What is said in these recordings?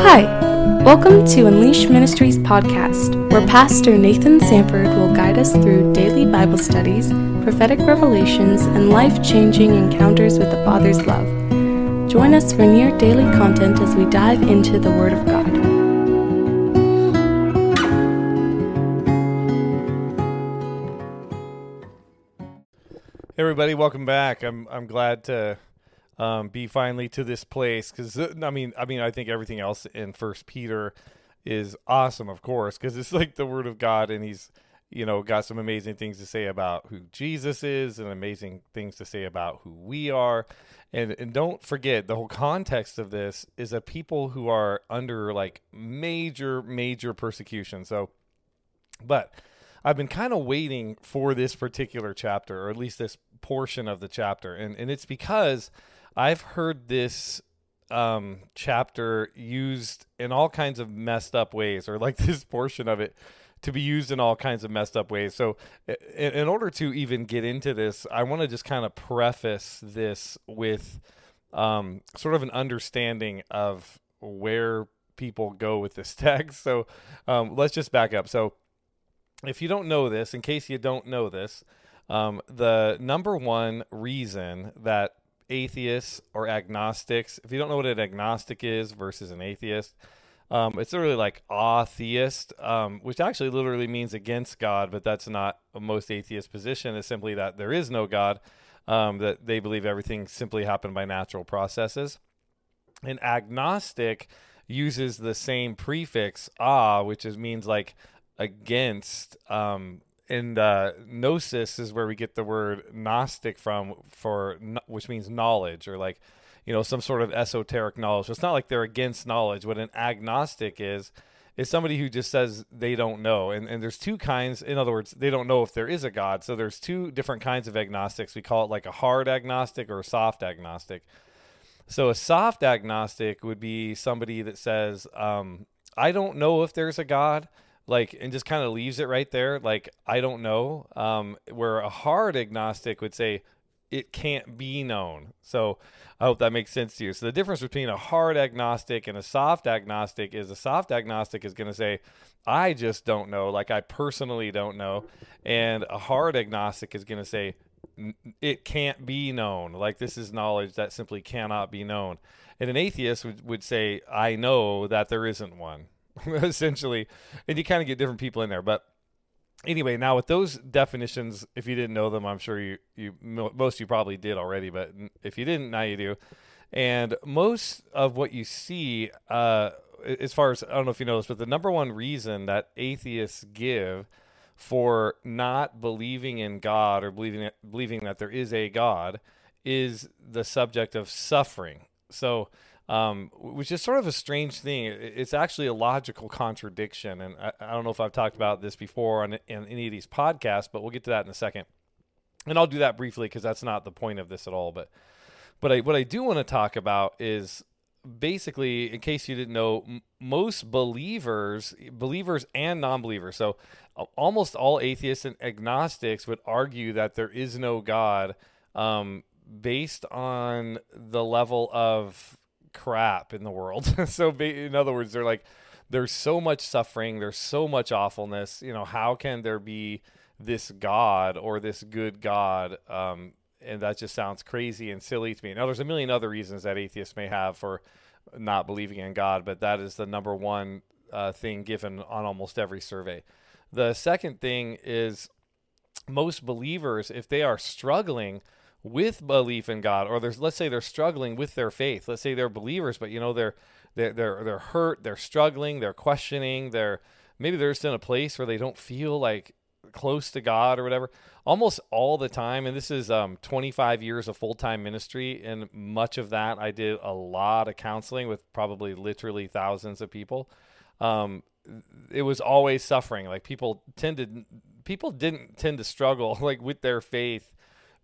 Hi, welcome to Unleashed Ministries podcast, where Pastor Nathan Sandford will guide us through daily Bible studies, prophetic revelations, and life changing encounters with the Father's love. Join us for near daily content as we dive into the Word of God. Everybody, welcome back. I'm I'm glad to um, be finally to this place because I mean I mean I think everything else in First Peter is awesome, of course, because it's like the Word of God, and he's you know got some amazing things to say about who Jesus is, and amazing things to say about who we are, and and don't forget the whole context of this is that people who are under like major major persecution. So, but. I've been kind of waiting for this particular chapter, or at least this portion of the chapter, and and it's because I've heard this um, chapter used in all kinds of messed up ways, or like this portion of it to be used in all kinds of messed up ways. So, in, in order to even get into this, I want to just kind of preface this with um, sort of an understanding of where people go with this text. So, um, let's just back up. So, if you don't know this, in case you don't know this, um, the number one reason that atheists or agnostics, if you don't know what an agnostic is versus an atheist, um, it's literally like atheist, um, which actually literally means against God, but that's not most atheist position. It's simply that there is no God, um, that they believe everything simply happened by natural processes. An agnostic uses the same prefix ah, which is means like against um and uh, gnosis is where we get the word gnostic from for which means knowledge or like you know some sort of esoteric knowledge. So it's not like they're against knowledge. What an agnostic is is somebody who just says they don't know. And, and there's two kinds in other words they don't know if there is a god. So there's two different kinds of agnostics. We call it like a hard agnostic or a soft agnostic. So a soft agnostic would be somebody that says um, i don't know if there's a god like and just kind of leaves it right there like i don't know um, where a hard agnostic would say it can't be known. So i hope that makes sense to you. So the difference between a hard agnostic and a soft agnostic is a soft agnostic is going to say i just don't know like i personally don't know and a hard agnostic is going to say it can't be known like this is knowledge that simply cannot be known and an atheist would, would say i know that there isn't one essentially, and you kind of get different people in there. But anyway, now with those definitions, if you didn't know them, I'm sure you you most of you probably did already, but if you didn't, now you do. And most of what you see, uh, as far as I don't know if you know this, but the number one reason that atheists give for not believing in God or believing believing that there is a God is the subject of suffering. So um, which is sort of a strange thing. It's actually a logical contradiction, and I, I don't know if I've talked about this before on in any of these podcasts, but we'll get to that in a second. And I'll do that briefly because that's not the point of this at all. But but I, what I do want to talk about is basically, in case you didn't know, m- most believers, believers and non-believers, so uh, almost all atheists and agnostics would argue that there is no God. Um, based on the level of crap in the world. so, in other words, they're like, there's so much suffering, there's so much awfulness. You know, how can there be this God or this good God? Um, and that just sounds crazy and silly to me. Now, there's a million other reasons that atheists may have for not believing in God, but that is the number one uh, thing given on almost every survey. The second thing is most believers, if they are struggling, with belief in God, or there's let's say they're struggling with their faith. Let's say they're believers, but you know they're they're they're, they're hurt, they're struggling, they're questioning, they're maybe they're just in a place where they don't feel like close to God or whatever. Almost all the time, and this is um, 25 years of full time ministry, and much of that I did a lot of counseling with probably literally thousands of people. Um, it was always suffering. Like people tended, people didn't tend to struggle like with their faith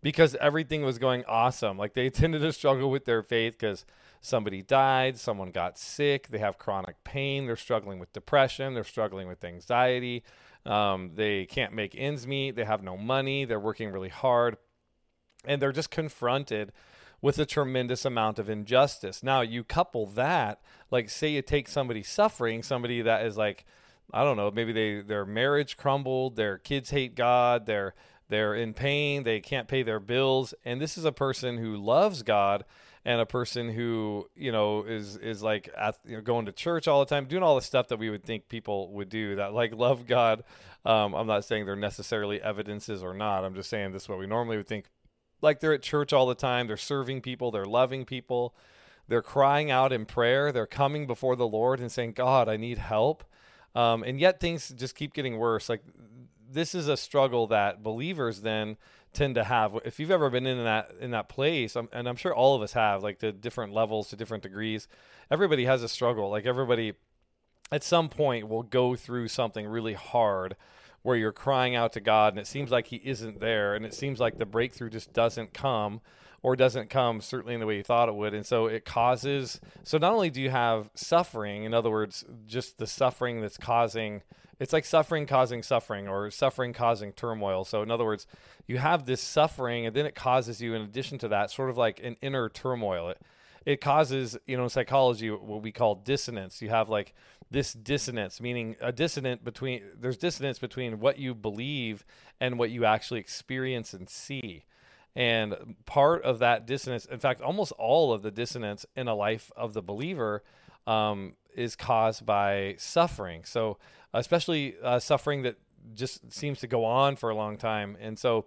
because everything was going awesome. Like they tended to struggle with their faith because somebody died, someone got sick, they have chronic pain, they're struggling with depression, they're struggling with anxiety, um, they can't make ends meet, they have no money, they're working really hard, and they're just confronted with a tremendous amount of injustice. Now, you couple that, like, say you take somebody suffering, somebody that is like, I don't know, maybe they their marriage crumbled, their kids hate God, they're they're in pain, they can't pay their bills, and this is a person who loves God and a person who you know is is like at, you know, going to church all the time, doing all the stuff that we would think people would do that like love God. Um, I'm not saying they're necessarily evidences or not. I'm just saying this is what we normally would think like they're at church all the time. They're serving people. They're loving people. They're crying out in prayer. They're coming before the Lord and saying, God, I need help. Um, and yet things just keep getting worse. Like this is a struggle that believers then tend to have. If you've ever been in that in that place, um, and I'm sure all of us have, like to different levels, to different degrees, everybody has a struggle. Like everybody, at some point, will go through something really hard where you're crying out to God and it seems like He isn't there, and it seems like the breakthrough just doesn't come or doesn't come certainly in the way you thought it would. And so it causes, so not only do you have suffering, in other words, just the suffering that's causing, it's like suffering causing suffering or suffering causing turmoil. So in other words, you have this suffering and then it causes you, in addition to that, sort of like an inner turmoil. It, it causes, you know, in psychology, what we call dissonance. You have like this dissonance, meaning a dissonant between there's dissonance between what you believe and what you actually experience and see. And part of that dissonance, in fact, almost all of the dissonance in a life of the believer um, is caused by suffering. So, especially uh, suffering that just seems to go on for a long time. And so,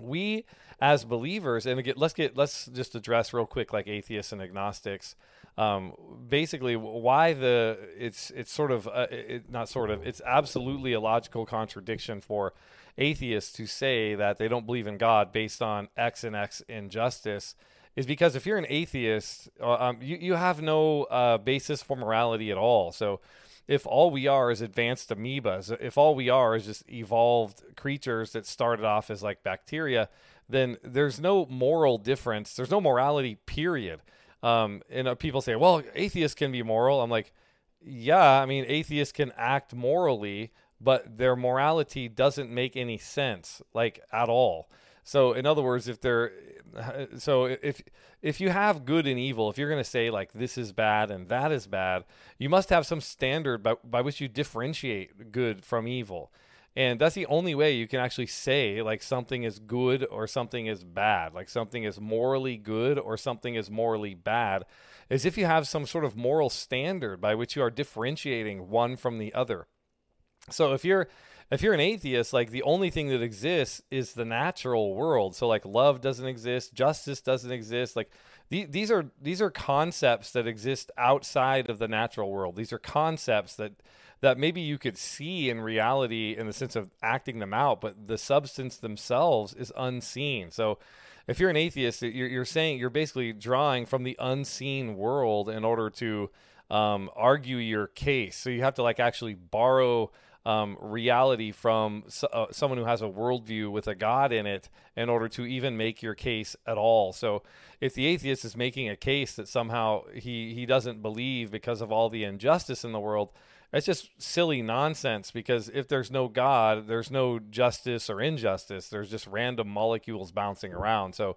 we as believers, and again, let's get let's just address real quick, like atheists and agnostics um, basically why the it's it's sort of uh, it, not sort of it's absolutely a logical contradiction for atheists to say that they don't believe in God based on X and X injustice is because if you're an atheist, uh, um, you you have no uh, basis for morality at all. So if all we are is advanced amoebas, if all we are is just evolved creatures that started off as like bacteria, then there's no moral difference. There's no morality, period. Um, and uh, people say, well, atheists can be moral. I'm like, yeah, I mean, atheists can act morally, but their morality doesn't make any sense, like at all. So, in other words, if they're so if if you have good and evil, if you're going to say like this is bad and that is bad, you must have some standard by by which you differentiate good from evil. And that's the only way you can actually say like something is good or something is bad, like something is morally good or something is morally bad, is if you have some sort of moral standard by which you are differentiating one from the other. So if you're if you're an atheist, like the only thing that exists is the natural world. So like love doesn't exist, justice doesn't exist. Like these are these are concepts that exist outside of the natural world. These are concepts that that maybe you could see in reality in the sense of acting them out, but the substance themselves is unseen. So if you're an atheist, you're, you're saying you're basically drawing from the unseen world in order to um, argue your case. So you have to like actually borrow um, reality from uh, someone who has a worldview with a God in it in order to even make your case at all. So, if the atheist is making a case that somehow he he doesn't believe because of all the injustice in the world, it's just silly nonsense because if there's no God, there's no justice or injustice. There's just random molecules bouncing around. So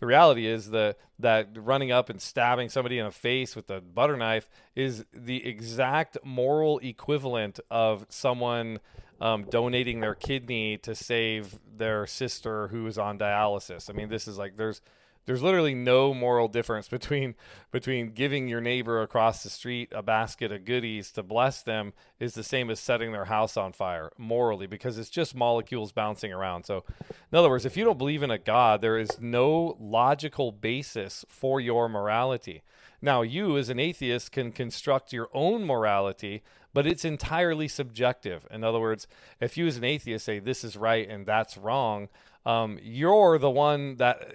the reality is the, that running up and stabbing somebody in the face with a butter knife is the exact moral equivalent of someone um, donating their kidney to save their sister who is on dialysis. I mean, this is like there's there's literally no moral difference between between giving your neighbor across the street a basket of goodies to bless them is the same as setting their house on fire morally because it's just molecules bouncing around. So in other words, if you don't believe in a god, there is no logical basis for your morality. Now, you as an atheist can construct your own morality, but it's entirely subjective. In other words, if you as an atheist say this is right and that's wrong, um, you're the one that,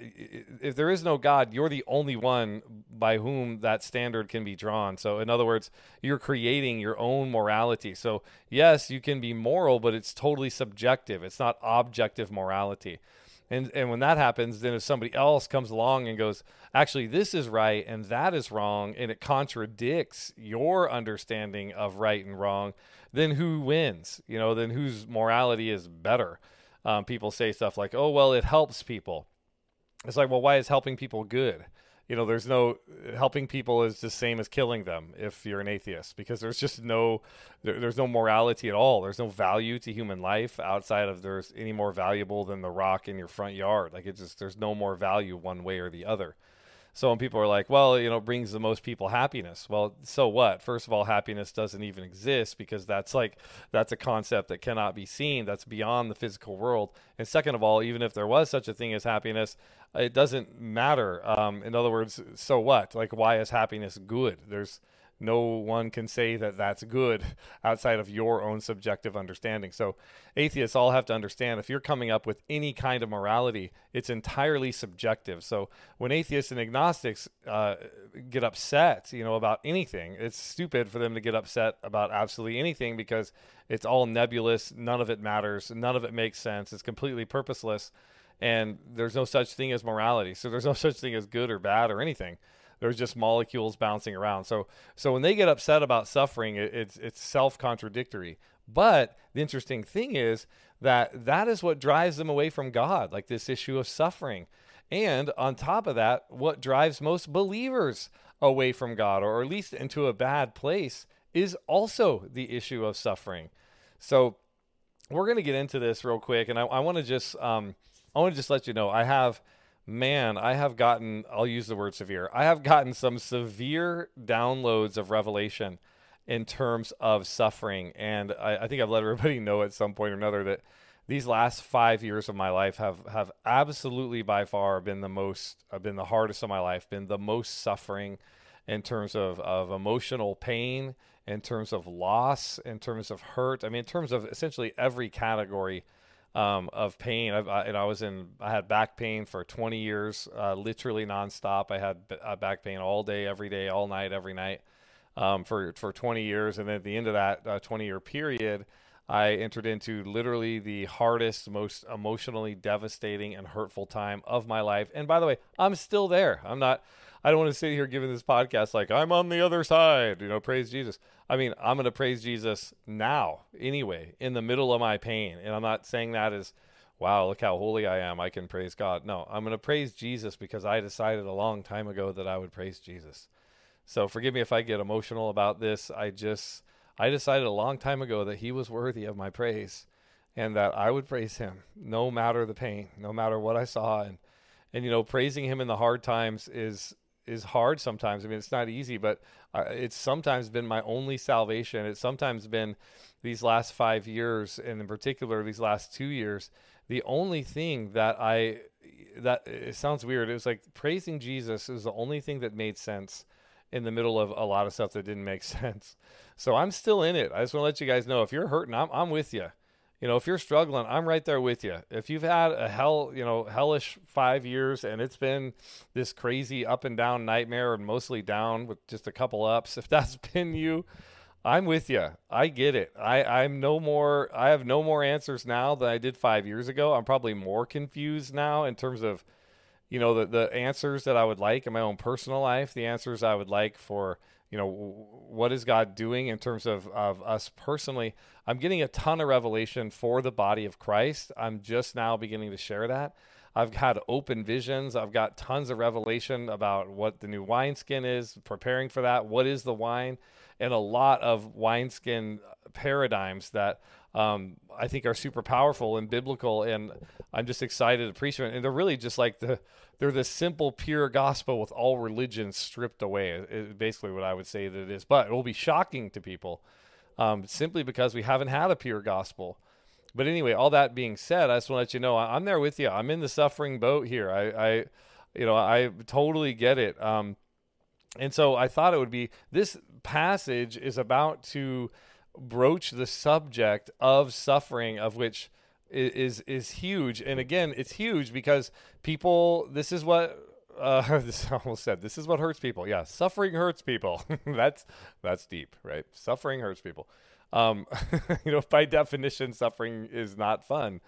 if there is no God, you're the only one by whom that standard can be drawn. So, in other words, you're creating your own morality. So, yes, you can be moral, but it's totally subjective. It's not objective morality. And, and when that happens, then if somebody else comes along and goes, actually, this is right and that is wrong, and it contradicts your understanding of right and wrong, then who wins? You know, then whose morality is better? um, people say stuff like, "Oh, well, it helps people." it's like, well, why is helping people good? You know, there's no helping people is the same as killing them if you're an atheist because there's just no there, there's no morality at all. There's no value to human life outside of there's any more valuable than the rock in your front yard. Like it just there's no more value one way or the other. So when people are like, well, you know, brings the most people happiness. Well, so what? First of all, happiness doesn't even exist because that's like that's a concept that cannot be seen. That's beyond the physical world. And second of all, even if there was such a thing as happiness, it doesn't matter. Um, in other words, so what? Like, why is happiness good? There's no one can say that that's good outside of your own subjective understanding. So, atheists all have to understand if you're coming up with any kind of morality, it's entirely subjective. So, when atheists and agnostics uh, get upset, you know, about anything, it's stupid for them to get upset about absolutely anything because it's all nebulous. None of it matters. None of it makes sense. It's completely purposeless. And there's no such thing as morality. So, there's no such thing as good or bad or anything there's just molecules bouncing around. So so when they get upset about suffering, it, it's it's self contradictory. But the interesting thing is that that is what drives them away from God, like this issue of suffering. And on top of that, what drives most believers away from God, or at least into a bad place, is also the issue of suffering. So we're going to get into this real quick, and I, I want to just um, I want to just let you know I have man, I have gotten, I'll use the word severe, I have gotten some severe downloads of revelation in terms of suffering. And I, I, think I've let everybody know at some point or another that these last five years of my life have, have absolutely by far been the most, have been the hardest of my life, been the most suffering in terms of, of emotional pain, in terms of loss, in terms of hurt. I mean, in terms of essentially every category um, of pain. I, I, and I was in, I had back pain for 20 years, uh, literally nonstop. I had uh, back pain all day, every day, all night, every night um, for, for 20 years. And then at the end of that uh, 20 year period, I entered into literally the hardest, most emotionally devastating and hurtful time of my life. And by the way, I'm still there. I'm not, I don't want to sit here giving this podcast like I'm on the other side, you know, praise Jesus. I mean, I'm going to praise Jesus now anyway, in the middle of my pain. And I'm not saying that as, wow, look how holy I am. I can praise God. No, I'm going to praise Jesus because I decided a long time ago that I would praise Jesus. So forgive me if I get emotional about this. I just, I decided a long time ago that he was worthy of my praise and that I would praise him no matter the pain, no matter what I saw. And, and, you know, praising him in the hard times is, is hard sometimes. I mean, it's not easy, but uh, it's sometimes been my only salvation. It's sometimes been these last five years, and in particular these last two years, the only thing that I that it sounds weird. It was like praising Jesus is the only thing that made sense in the middle of a lot of stuff that didn't make sense. So I'm still in it. I just want to let you guys know if you're hurting, I'm I'm with you you know, if you're struggling, I'm right there with you. If you've had a hell, you know, hellish five years and it's been this crazy up and down nightmare and mostly down with just a couple ups, if that's been you, I'm with you. I get it. I, I'm no more, I have no more answers now than I did five years ago. I'm probably more confused now in terms of, you know, the, the answers that I would like in my own personal life, the answers I would like for, you know, what is God doing in terms of, of us personally? I'm getting a ton of revelation for the body of Christ. I'm just now beginning to share that. I've had open visions. I've got tons of revelation about what the new wineskin is, preparing for that. What is the wine? And a lot of wineskin paradigms that um, I think are super powerful and biblical. And I'm just excited to preach them. And they're really just like the they're the simple, pure gospel with all religion stripped away. Is basically what I would say that it is. But it will be shocking to people um, simply because we haven't had a pure gospel. But anyway, all that being said, I just want to let you know I'm there with you. I'm in the suffering boat here. I, I you know, I totally get it. Um, and so I thought it would be this passage is about to broach the subject of suffering, of which is is huge. And again, it's huge because people. This is what uh, this almost said. This is what hurts people. Yeah, suffering hurts people. that's that's deep, right? Suffering hurts people. Um, you know, by definition, suffering is not fun.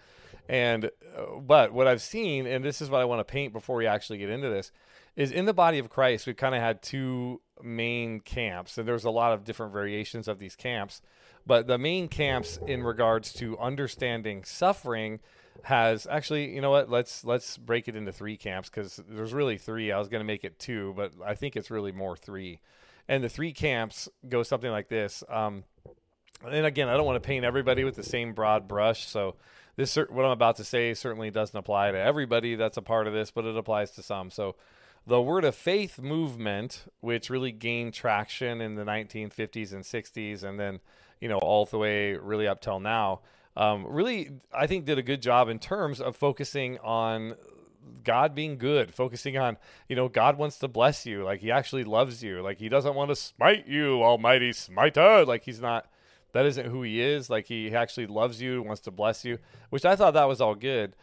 And uh, but what I've seen, and this is what I want to paint before we actually get into this, is in the body of Christ, we've kind of had two main camps, and there's a lot of different variations of these camps. But the main camps in regards to understanding suffering has actually, you know what? Let's let's break it into three camps because there's really three. I was going to make it two, but I think it's really more three. And the three camps go something like this. Um, and again, I don't want to paint everybody with the same broad brush. So this what I'm about to say certainly doesn't apply to everybody that's a part of this, but it applies to some. So the word of faith movement, which really gained traction in the 1950s and 60s, and then you know all the way really up till now, um, really I think did a good job in terms of focusing on God being good, focusing on, you know, God wants to bless you. Like he actually loves you. Like he doesn't want to smite you, almighty smiter. Like he's not, that isn't who he is. Like he actually loves you, wants to bless you, which I thought that was all good.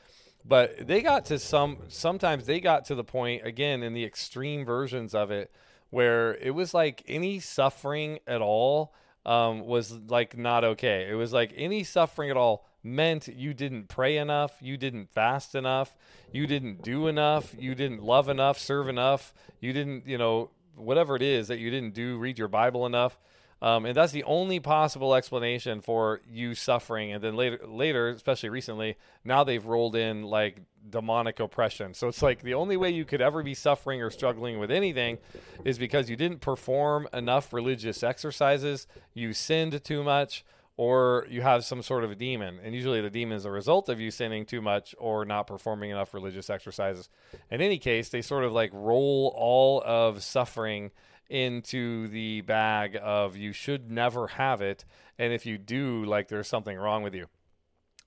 But they got to some, sometimes they got to the point, again, in the extreme versions of it, where it was like any suffering at all um, was like not okay. It was like any suffering at all meant you didn't pray enough, you didn't fast enough, you didn't do enough, you didn't love enough, serve enough, you didn't, you know, whatever it is that you didn't do, read your Bible enough. Um, and that's the only possible explanation for you suffering. And then later, later, especially recently, now they've rolled in like demonic oppression. So it's like the only way you could ever be suffering or struggling with anything is because you didn't perform enough religious exercises, you sinned too much, or you have some sort of a demon. And usually the demon is a result of you sinning too much or not performing enough religious exercises. In any case, they sort of like roll all of suffering into the bag of you should never have it. And if you do, like there's something wrong with you.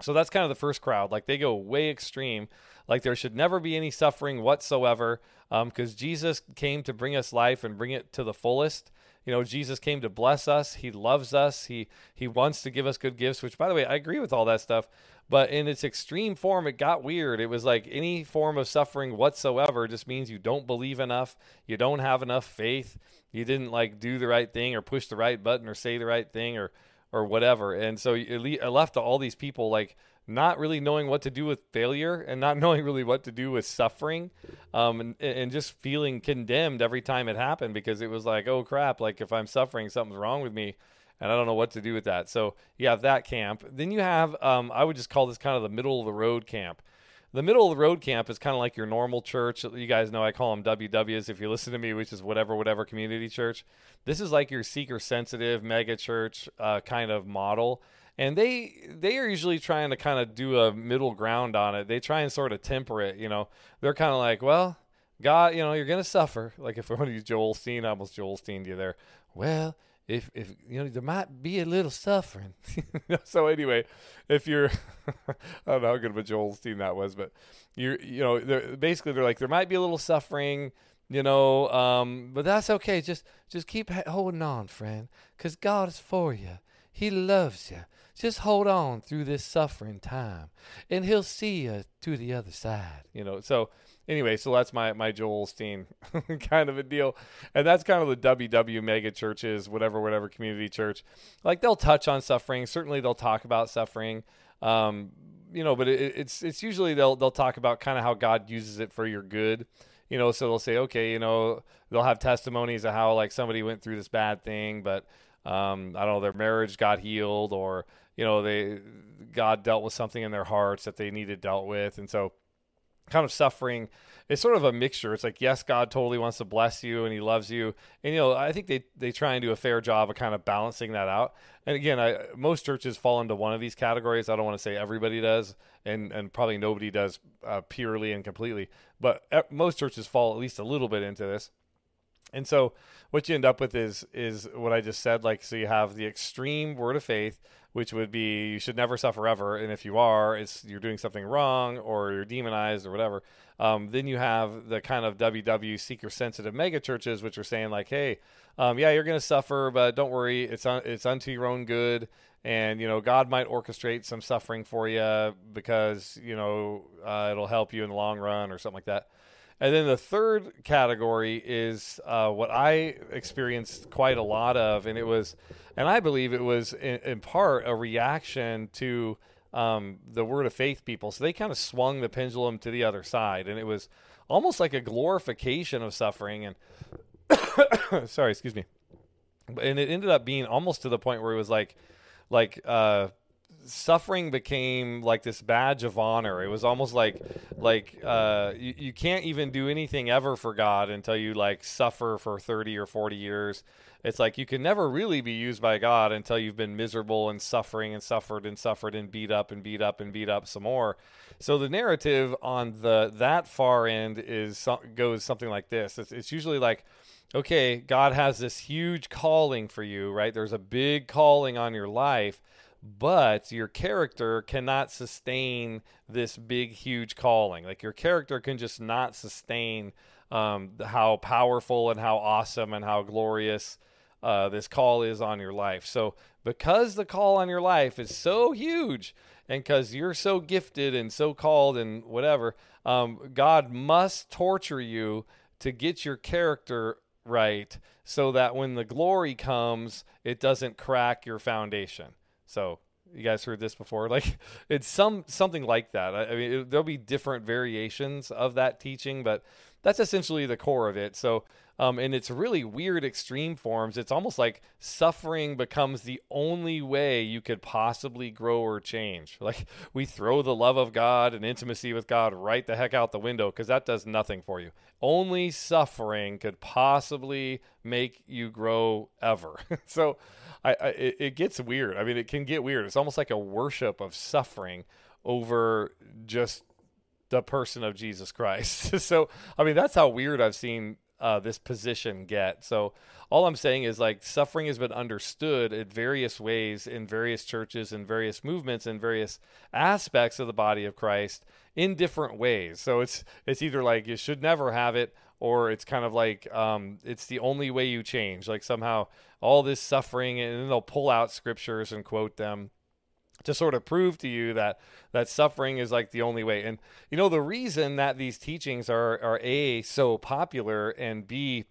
So that's kind of the first crowd. Like they go way extreme. Like there should never be any suffering whatsoever because um, Jesus came to bring us life and bring it to the fullest. You know, Jesus came to bless us. He loves us. He he wants to give us good gifts, which by the way, I agree with all that stuff. But in its extreme form, it got weird. It was like any form of suffering whatsoever just means you don't believe enough, you don't have enough faith, you didn't like do the right thing or push the right button or say the right thing or or whatever. And so it left all these people like not really knowing what to do with failure and not knowing really what to do with suffering um, and, and just feeling condemned every time it happened because it was like, oh crap, like if I'm suffering, something's wrong with me and I don't know what to do with that. So you have that camp. Then you have, um, I would just call this kind of the middle of the road camp. The middle of the road camp is kind of like your normal church. You guys know I call them WWs if you listen to me, which is whatever, whatever community church. This is like your seeker sensitive mega church uh, kind of model. And they they are usually trying to kind of do a middle ground on it. They try and sort of temper it. You know, they're kind of like, well, God, you know, you're gonna suffer. Like if I want to use Joel Osteen, I almost Joel Osteen you there. Well, if if you know there might be a little suffering. so anyway, if you're I don't know how good of a Joel Osteen that was, but you're you know they're, basically they're like there might be a little suffering, you know, um, but that's okay. Just just keep holding on, friend, because God is for you. He loves you. Just hold on through this suffering time, and He'll see you to the other side. You know, so anyway, so that's my my Joel Osteen kind of a deal, and that's kind of the WW mega churches, whatever, whatever community church. Like they'll touch on suffering. Certainly, they'll talk about suffering. Um, you know, but it, it's it's usually they'll they'll talk about kind of how God uses it for your good. You know, so they'll say, okay, you know, they'll have testimonies of how like somebody went through this bad thing, but um, I don't know, their marriage got healed, or you know, they God dealt with something in their hearts that they needed dealt with, and so kind of suffering. It's sort of a mixture. It's like yes god totally wants to bless you and he loves you. And you know i think they they try and do a fair job of kind of balancing that out. And again I, most churches fall into one of these categories. I don't want to say everybody does and and probably nobody does uh, purely and completely but most churches fall at least a little bit into this. And so what you end up with is is what I just said. Like so, you have the extreme word of faith, which would be you should never suffer ever, and if you are, it's you're doing something wrong or you're demonized or whatever. Um, then you have the kind of WW seeker sensitive mega churches, which are saying like, hey, um, yeah, you're going to suffer, but don't worry, it's un- it's unto your own good, and you know God might orchestrate some suffering for you because you know uh, it'll help you in the long run or something like that. And then the third category is uh, what I experienced quite a lot of, and it was, and I believe it was in, in part a reaction to um, the word of faith people. So they kind of swung the pendulum to the other side, and it was almost like a glorification of suffering. And sorry, excuse me. And it ended up being almost to the point where it was like, like uh, suffering became like this badge of honor. It was almost like like uh, you, you can't even do anything ever for God until you like suffer for 30 or 40 years. It's like you can never really be used by God until you've been miserable and suffering and suffered and suffered and beat up and beat up and beat up some more. So the narrative on the that far end is goes something like this. It's, it's usually like okay, God has this huge calling for you, right? There's a big calling on your life, but your character cannot sustain this big, huge calling. Like your character can just not sustain um, how powerful and how awesome and how glorious uh, this call is on your life. So, because the call on your life is so huge, and because you're so gifted and so called and whatever, um, God must torture you to get your character right so that when the glory comes, it doesn't crack your foundation. So you guys heard this before like it's some something like that. I, I mean it, there'll be different variations of that teaching but that's essentially the core of it. So um, and it's really weird extreme forms it's almost like suffering becomes the only way you could possibly grow or change like we throw the love of god and intimacy with god right the heck out the window because that does nothing for you only suffering could possibly make you grow ever so I, I it, it gets weird. I mean, it can get weird. It's almost like a worship of suffering over just the person of Jesus Christ. so, I mean, that's how weird I've seen uh, this position get. So, all I'm saying is like suffering has been understood in various ways in various churches and various movements and various aspects of the body of Christ in different ways. So it's it's either like you should never have it or it's kind of like um, it's the only way you change. Like somehow all this suffering, and then they'll pull out scriptures and quote them to sort of prove to you that that suffering is like the only way. And you know the reason that these teachings are are a so popular and b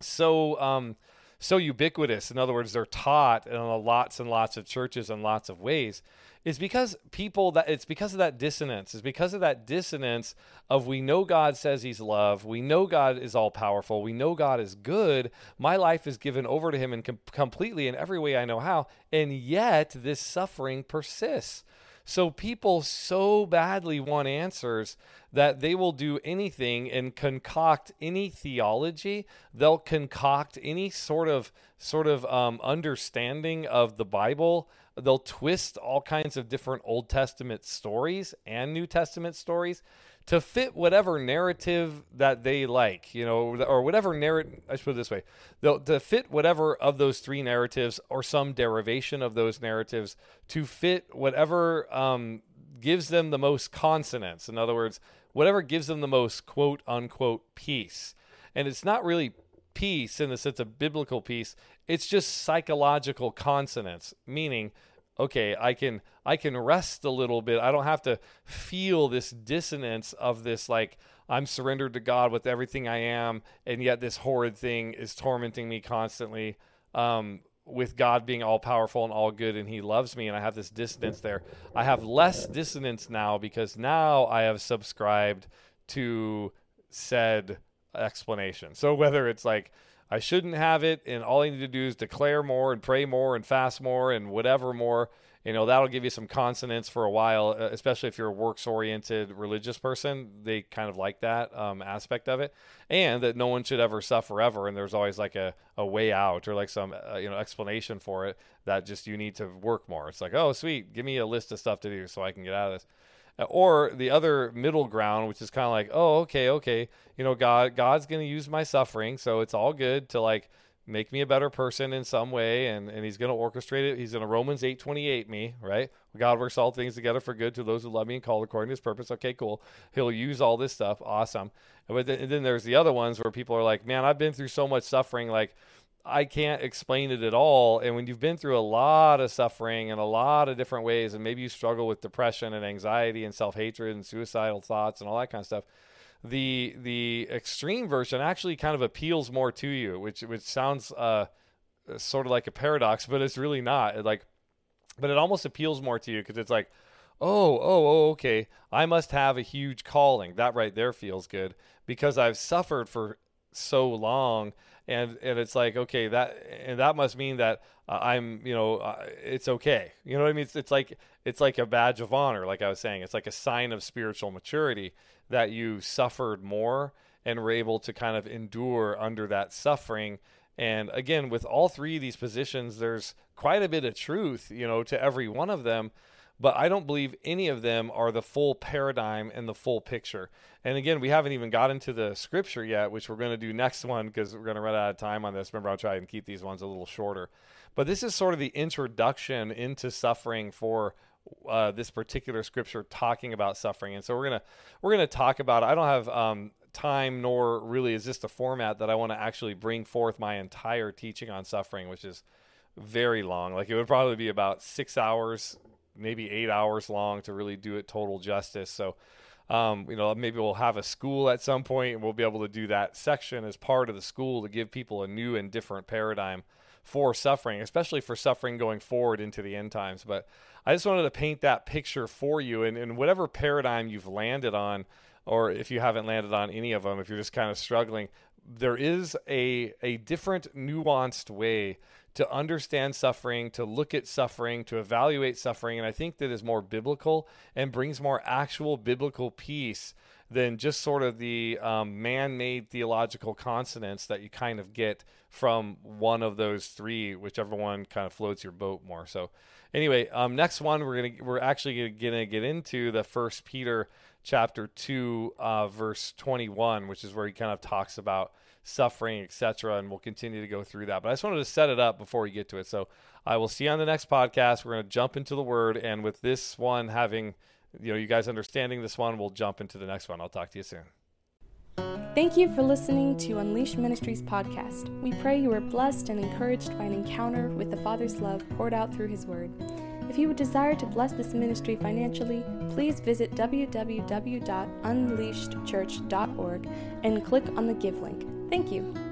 so um, so ubiquitous. In other words, they're taught in lots and lots of churches and lots of ways is because people that it's because of that dissonance. Is because of that dissonance of we know god says he's love. We know god is all powerful we know god is good. My life is given over to him and com- completely in every way i know how. And yet this suffering persists so people so badly want answers that they will do anything and concoct any theology. They'll concoct any sort of sort of um, understanding of the Bible they'll twist all kinds of different Old Testament stories and New Testament stories to fit whatever narrative that they like, you know, or whatever narrative. I should put it this way: they'll to fit whatever of those three narratives or some derivation of those narratives to fit whatever um, gives them the most consonance. In other words, whatever gives them the most quote unquote peace. And it's not really peace in the sense of biblical peace. It's just psychological consonance, meaning okay, I can I can rest a little bit. I don't have to feel this dissonance of this like I'm surrendered to God with everything I am, and yet this horrid thing is tormenting me constantly. Um, with God being all powerful and all good, and He loves me, and I have this dissonance there. I have less dissonance now because now I have subscribed to said explanation. So whether it's like I shouldn't have it, and all I need to do is declare more and pray more and fast more and whatever more. You know, that'll give you some consonance for a while, uh, especially if you're a works oriented religious person. They kind of like that um, aspect of it. And that no one should ever suffer ever. And there's always like a, a way out or like some, uh, you know, explanation for it that just you need to work more. It's like, oh, sweet, give me a list of stuff to do so I can get out of this or the other middle ground which is kind of like oh okay okay you know god god's going to use my suffering so it's all good to like make me a better person in some way and, and he's going to orchestrate it. He's going to romans 8 28 me right? God works all things together for good to those who love me and call according to his purpose. Okay cool. He'll use all this stuff. Awesome. But then, then there's the other ones where people are like man i've been through so much suffering like I can't explain it at all. And when you've been through a lot of suffering in a lot of different ways, and maybe you struggle with depression and anxiety and self hatred and suicidal thoughts and all that kind of stuff, the the extreme version actually kind of appeals more to you, which which sounds uh, sort of like a paradox, but it's really not. It like, but it almost appeals more to you because it's like, oh, oh, oh, okay, I must have a huge calling. That right there feels good because I've suffered for so long and and it's like okay that and that must mean that uh, I'm you know uh, it's okay. You know what I mean? It's, it's like it's like a badge of honor like I was saying. It's like a sign of spiritual maturity that you suffered more and were able to kind of endure under that suffering. And again with all three of these positions there's quite a bit of truth you know to every one of them but I don't believe any of them are the full paradigm and the full picture. And again, we haven't even got into the scripture yet, which we're going to do next one because we're going to run out of time on this. Remember, I'll try and keep these ones a little shorter. But this is sort of the introduction into suffering for uh, this particular scripture talking about suffering. And so we're gonna we're gonna talk about. It. I don't have um, time, nor really is this the format that I want to actually bring forth my entire teaching on suffering, which is very long. Like it would probably be about six hours maybe eight hours long to really do it total justice. So, um, you know, maybe we'll have a school at some point and we'll be able to do that section as part of the school to give people a new and different paradigm for suffering, especially for suffering going forward into the end times. But I just wanted to paint that picture for you and, and whatever paradigm you've landed on, or if you haven't landed on any of them, if you're just kind of struggling, there is a, a different nuanced way to understand suffering, to look at suffering, to evaluate suffering. And I think that is more biblical and brings more actual biblical peace than just sort of the um, man made theological consonance that you kind of get from one of those three, whichever one kind of floats your boat more. So, anyway, um, next one we're gonna we're actually gonna get into the First Peter chapter two, uh, verse twenty one, which is where he kind of talks about suffering, etc. And we'll continue to go through that. But I just wanted to set it up before we get to it. So I will see you on the next podcast. We're going to jump into the word. And with this one having, you know, you guys understanding this one, we'll jump into the next one. I'll talk to you soon. Thank you for listening to Unleashed Ministries podcast. We pray you are blessed and encouraged by an encounter with the Father's love poured out through His Word. If you would desire to bless this ministry financially, please visit www.unleashedchurch.org and click on the Give link. Thank you.